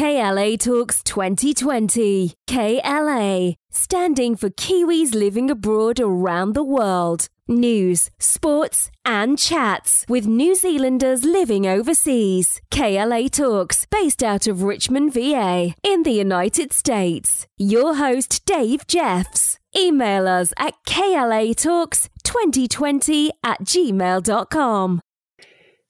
KLA Talks 2020. KLA, standing for Kiwis living abroad around the world. News, sports, and chats with New Zealanders living overseas. KLA Talks, based out of Richmond, VA, in the United States. Your host, Dave Jeffs. Email us at klatalks2020 at gmail.com.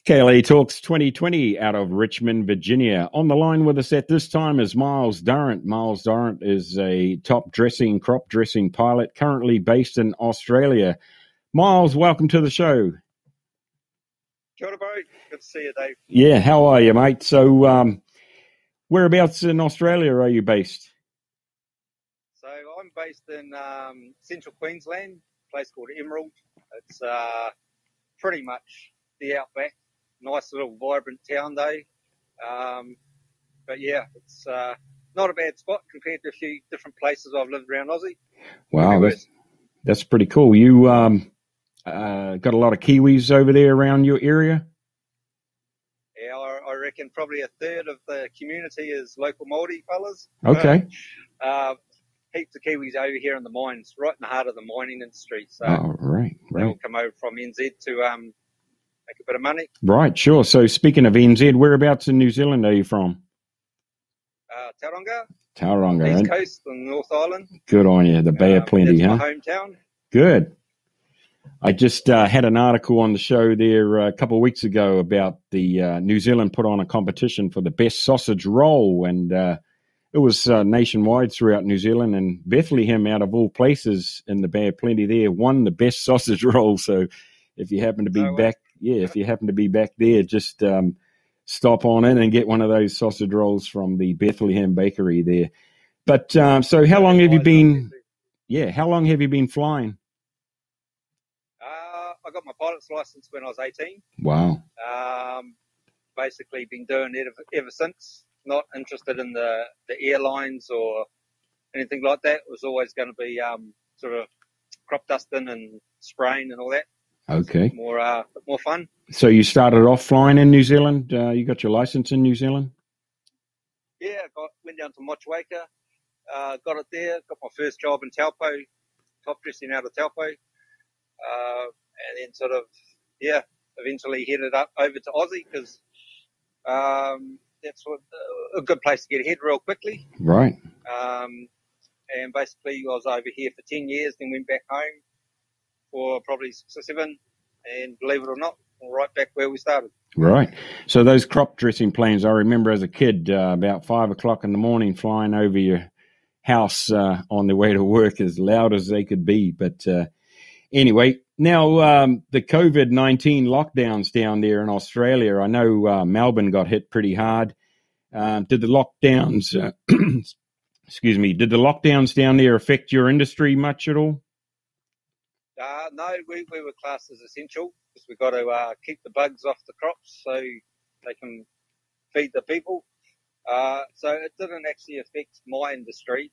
KLA Talks 2020 out of Richmond, Virginia. On the line with us at this time is Myles Durrant. Myles Durrant is a top dressing, crop dressing pilot currently based in Australia. Myles, welcome to the show. Kia ora. Good to see you, Dave. Yeah, how are you, mate? So, um, whereabouts in Australia are you based? So I'm based in um, central Queensland, a place called Emerald. It's uh, pretty much the outback. Nice little vibrant town, though. Um, but yeah, it's uh, not a bad spot compared to a few different places I've lived around Aussie. Wow, that's, that's pretty cool. You um, uh, got a lot of Kiwis over there around your area? Yeah, I, I reckon probably a third of the community is local Māori fellas. Okay. Uh, heaps of Kiwis over here in the mines, right in the heart of the mining industry. So oh, right, they all right. come over from NZ to um, make a bit of money. Right, sure. So, speaking of NZ, whereabouts in New Zealand are you from? Uh, Tauranga, Tauranga. East eh? Coast and North Island. Good on you. The Bay of Um, Plenty, that's huh? hometown. Good. I just uh, had an article on the show there uh, a couple of weeks ago about the uh, New Zealand put on a competition for the best sausage roll, and uh, it was uh, nationwide throughout New Zealand. And Bethlehem, out of all places in the Bay of Plenty, there won the best sausage roll. So if you happen to be No back, yeah, if you happen to be back there, just um, stop on in and get one of those sausage rolls from the Bethlehem bakery there. But um, so, how long have you been? Yeah, how long have you been flying? Uh, I got my pilot's license when I was 18. Wow. Um, basically, been doing it ever, ever since. Not interested in the, the airlines or anything like that. It was always going to be um, sort of crop dusting and spraying and all that. Okay. More uh, more fun. So you started off flying in New Zealand. Uh, you got your license in New Zealand. Yeah, got went down to Motueka, uh, got it there. Got my first job in Taupo, top dressing out of Taupo, uh, and then sort of yeah, eventually headed up over to Aussie because um, that's what a good place to get ahead real quickly. Right. Um, and basically, I was over here for 10 years, then went back home for probably six or seven. And believe it or not, right back where we started. Right. So those crop dressing planes, I remember as a kid, uh, about five o'clock in the morning, flying over your house uh, on the way to work, as loud as they could be. But uh, anyway, now um, the COVID nineteen lockdowns down there in Australia. I know uh, Melbourne got hit pretty hard. Um, did the lockdowns? Uh, excuse me. Did the lockdowns down there affect your industry much at all? Uh, no, we, we were classed as essential because we've got to uh, keep the bugs off the crops so they can feed the people. Uh, so it didn't actually affect my industry.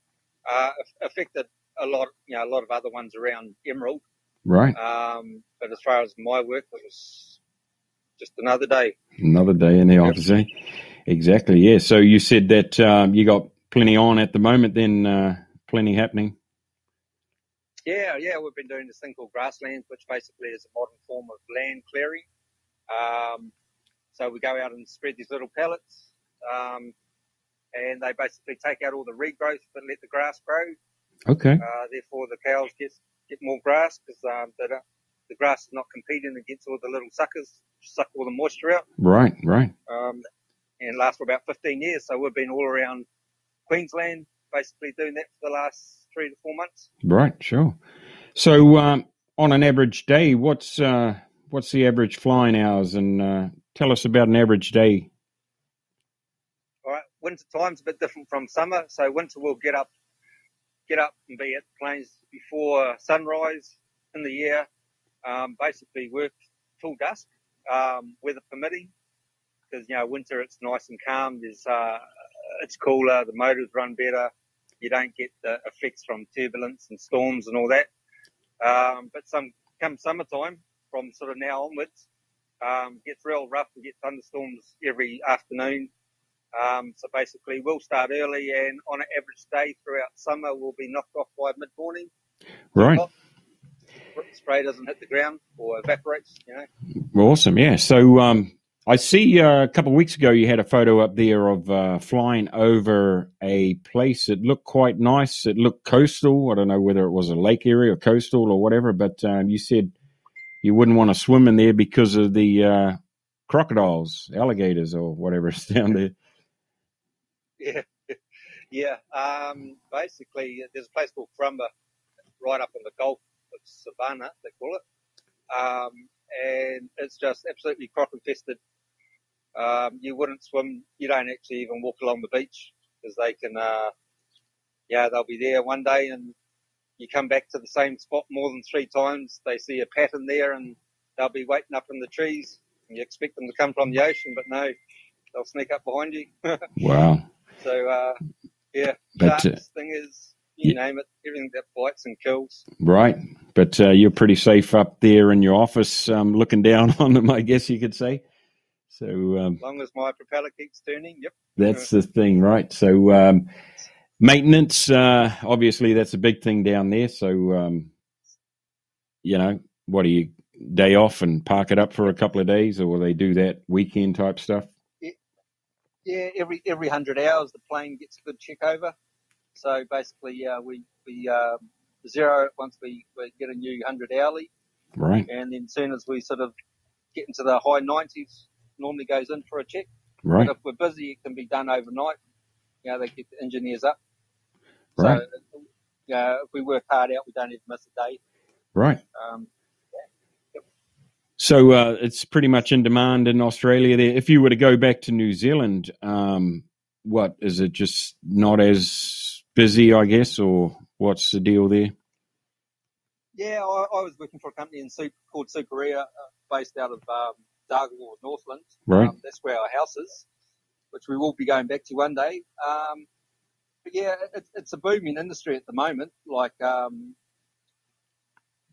Uh, it affected a lot, you know, a lot of other ones around Emerald. Right. Um, but as far as my work, it was just another day. Another day in the office, eh? Exactly, yeah. So you said that um, you got plenty on at the moment, then uh, plenty happening. Yeah, yeah, we've been doing this thing called grasslands, which basically is a modern form of land clearing. Um, so we go out and spread these little pellets, um, and they basically take out all the regrowth but let the grass grow. Okay. Uh, therefore, the cows get get more grass because um, the grass is not competing against all the little suckers, suck all the moisture out, Right, right. um, and lasts for about 15 years. So we've been all around Queensland, basically doing that for the last three to four months. Right, sure. So um, on an average day, what's uh, what's the average flying hours? And uh, tell us about an average day. All right, winter time's a bit different from summer. So winter we'll get up, get up and be at the planes before sunrise in the year. Um, basically work till dusk, um, weather permitting. Because you know winter it's nice and calm. There's uh, it's cooler. The motors run better. You don't get the effects from turbulence and storms and all that. Um, but some come summertime, from sort of now onwards, um, gets real rough. We get thunderstorms every afternoon Um, so basically, we'll start early, and on an average day throughout summer, we'll be knocked off by mid morning. Right. Spray doesn't hit the ground or evaporates. You know. Awesome. Yeah. So um, I see uh, a couple of weeks ago you had a photo up there of uh, flying over a place. It looked quite nice. It looked coastal. I don't know whether it was a lake area or coastal or whatever, but um, you said you wouldn't want to swim in there because of the uh, crocodiles, alligators, or whatever is down there. Yeah, yeah. Um, basically, there's a place called Karumba right up in the Gulf of Savannah, they call it. Um, and it's just absolutely croc infested. Um, you wouldn't swim, you don't actually even walk along the beach because they can, uh, yeah, they'll be there one day and you come back to the same spot more than three times. They see a pattern there and they'll be waiting up in the trees. You expect them to come from the ocean, but no, they'll sneak up behind you. wow. So, uh, yeah, but, uh, thing is, you yeah. name it, everything that bites and kills. Right. But uh, you're pretty safe up there in your office, um, looking down on them, I guess you could say. So, um, as long as my propeller keeps turning, yep. That's the thing, right? So, um, maintenance, uh, obviously, that's a big thing down there. So, um, you know, what do you day off and park it up for a couple of days, or will they do that weekend type stuff? Yeah, every every hundred hours the plane gets a good check over. So basically, uh, we we um, zero it once we, we get a new hundred hourly, right? And then as soon as we sort of get into the high nineties, normally goes in for a check. Right. But if we're busy, it can be done overnight. You know, they get the engineers up. Right. So, you know, if we work hard out, we don't even miss a day. Right. Um, so uh, it's pretty much in demand in Australia. There, if you were to go back to New Zealand, um, what is it? Just not as busy, I guess, or what's the deal there? Yeah, I, I was working for a company in Super, called Super Air, uh, based out of um, Dargaville, Northland. Right. Um, that's where our house is, which we will be going back to one day. Um, but yeah, it, it's a booming industry at the moment. Like, um,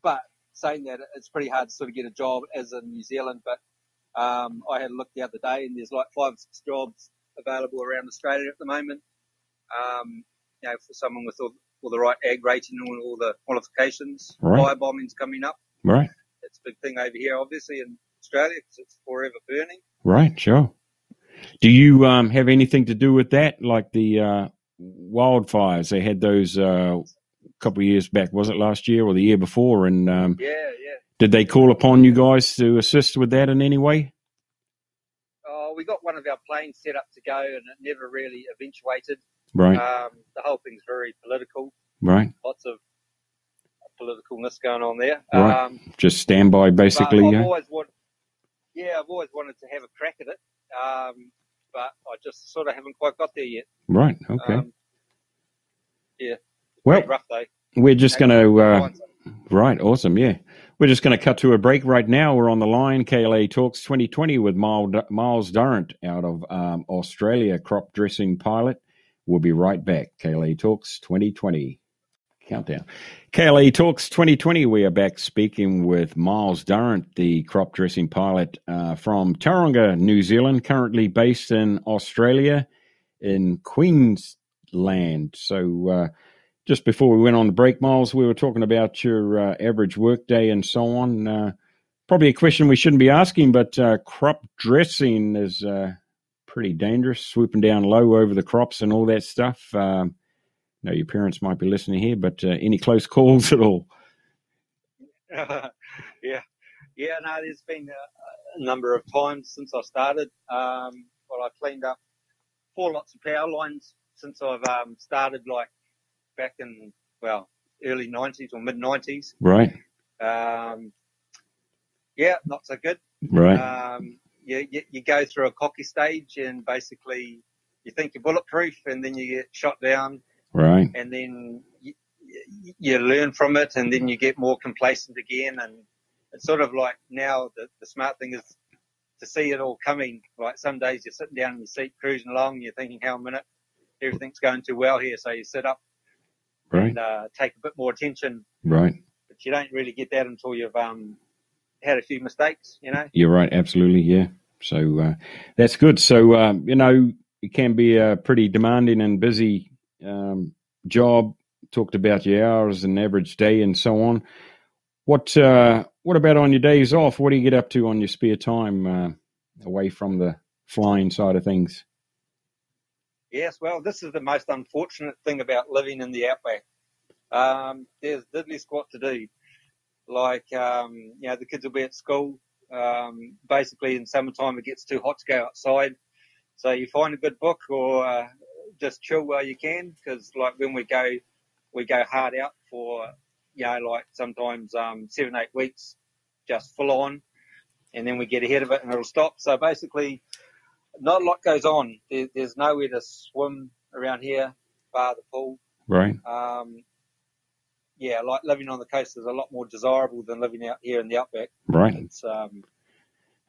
but saying that it's pretty hard to sort of get a job as in New Zealand, but um, I had a look the other day and there's like five or six jobs available around Australia at the moment. Um, you know, for someone with all, all, the right ag rating and all the qualifications. Right. Fire bombing's coming up. Right. It's a big thing over here, obviously, in Australia because it's forever burning. Right, sure. Do you um, have anything to do with that, like the uh, wildfires? They had those uh, couple of years back, was it last year or the year before? And um, yeah, yeah. Did they call upon you guys to assist with that in any way? Oh, we got one of our planes set up to go, and it never really eventuated. Right. Um, the whole thing's very political. Right. Lots of politicalness going on there. Right. Um, Just standby, basically. I've yeah? always wanted, yeah, I've always wanted to have a crack at it, um, but I just sort of haven't quite got there yet. Right. Okay. Um, yeah. Well, rough day. We're just going to. Uh, right. Awesome. Yeah. We're just going to cut to a break right now. We're on the line. KLA Talks 2020 with Myles Durrant out of um, Australia, crop dressing pilot. We'll be right back. KLA Talks 2020. Countdown. KLA Talks 2020. We are back speaking with Myles Durrant, the crop dressing pilot uh, from Tauranga, New Zealand, currently based in Australia in Queensland. So, uh, just before we went on the break, Myles, we were talking about your uh, average workday and so on. Uh, probably a question we shouldn't be asking, but uh, crop dressing is uh, pretty dangerous, swooping down low over the crops and all that stuff. Um, know your parents might be listening here, but uh, any close calls at all? yeah, yeah. No, there's been a, a, number of times since I started. Um, well, I cleaned up four lots of power lines since I've um, started, like back in well early '90s or mid '90s. Right. Um, yeah, not so good. Right. Um, you, you, you go through a cocky stage and basically you think you're bulletproof and then you get shot down. Right. And then you, you learn from it and then you get more complacent again. And it's sort of like now the, the smart thing is to see it all coming. Like some days you're sitting down in your seat cruising along, and you're thinking, how a minute, everything's going too well here. So you sit up right. and uh, take a bit more attention. Right. But you don't really get that until you've um, had a few mistakes, you know. You're right, absolutely, yeah. So uh, that's good. So um, you know, it can be a pretty demanding and busy um, job. Talked about your hours and average day and so on. What uh, what about on your days off? What do you get up to on your spare time uh, away from the flying side of things? Yes, well, this is the most unfortunate thing about living in the outback. Um, there's diddly squat to do. Like, um, you know, the kids will be at school. Um, basically, in summertime, it gets too hot to go outside. So you find a good book or uh, just chill while you can. Because, like, when we go, we go hard out for, you know, like sometimes um, seven, eight weeks, just full on. And then we get ahead of it and it'll stop. So basically, not a lot goes on. There, there's nowhere to swim around here, bar the pool. Right. Um, yeah, like living on the coast is a lot more desirable than living out here in the outback. Right. It's um,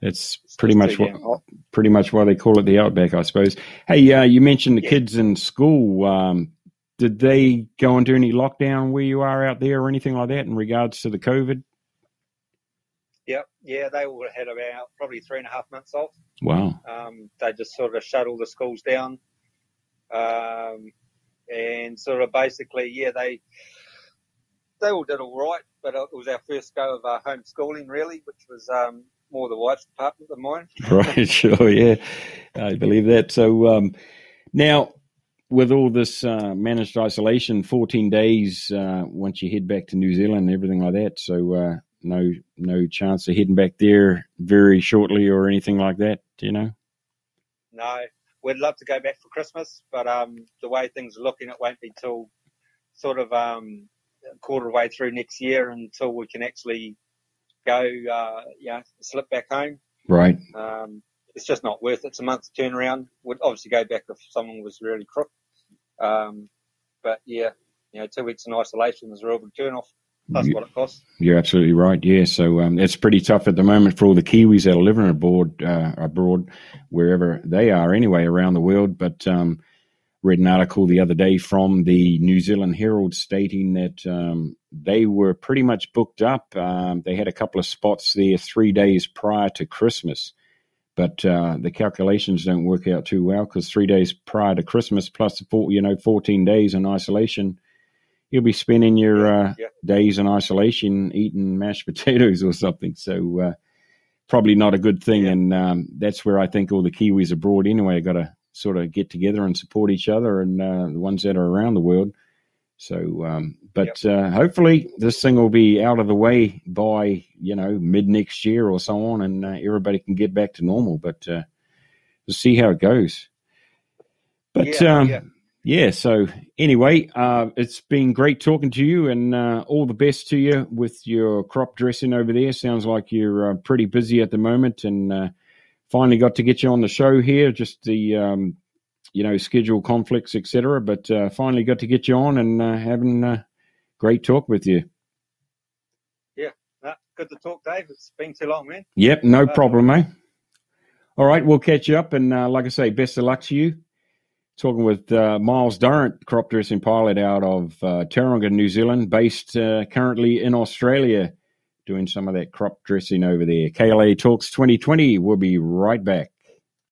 it's pretty much what pretty much why they call it the outback, I suppose. Hey, uh, you mentioned the yeah. kids in school. Um, did they go into any lockdown where you are out there or anything like that in regards to the COVID? Yep, yeah, they all had about probably three and a half months off. Wow. Um, they just sort of shut all the schools down, um, and sort of basically, yeah, they they all did all right, but it was our first go of uh, homeschooling, really, which was um, more the wife's department than mine. right, sure, yeah, I believe that. So um, now, with all this uh, managed isolation, 14 days uh, once you head back to New Zealand and everything like that. So uh, no no chance of heading back there very shortly or anything like that. Do you know? No, we'd love to go back for Christmas, but um, the way things are looking, it won't be till sort of um, quarter way through next year until we can actually go, uh, yeah, slip back home. Right. Um, it's just not worth it. It's a month's turnaround. Would obviously go back if someone was really crook. Um, but yeah, you know, two weeks in isolation is a real big turn off. That's what it costs. You're absolutely right. Yeah, so um, it's pretty tough at the moment for all the Kiwis that are living abroad, uh, abroad, wherever they are, anyway, around the world. But um, read an article the other day from the New Zealand Herald stating that um, they were pretty much booked up. Um, they had a couple of spots there three days prior to Christmas, but uh, the calculations don't work out too well because three days prior to Christmas plus four, you know, fourteen days in isolation you'll be spending your uh, yeah. days in isolation eating mashed potatoes or something. So uh, probably not a good thing. Yeah. And um, that's where I think all the Kiwis abroad anyway got to sort of get together and support each other and uh, the ones that are around the world. So, um, but yep. Uh, hopefully this thing will be out of the way by you know mid next year or so on, and uh, everybody can get back to normal. But uh, we'll see how it goes. But yeah, um, yeah yeah, so anyway, uh, it's been great talking to you and uh, all the best to you with your crop dressing over there. Sounds like you're uh, pretty busy at the moment and uh, finally got to get you on the show here, just the, um, you know, schedule conflicts, etc. But uh, finally got to get you on and uh, having a great talk with you. Yeah, good to talk, Dave. It's been too long, man. Yep, no problem, mate. All right, we'll catch you up. And like I say, best of luck to you talking with uh, Myles Durrant, crop dressing pilot out of uh, Tauranga, New Zealand, based uh, currently in Australia, doing some of that crop dressing over there. KLA Talks 2020. We'll be right back.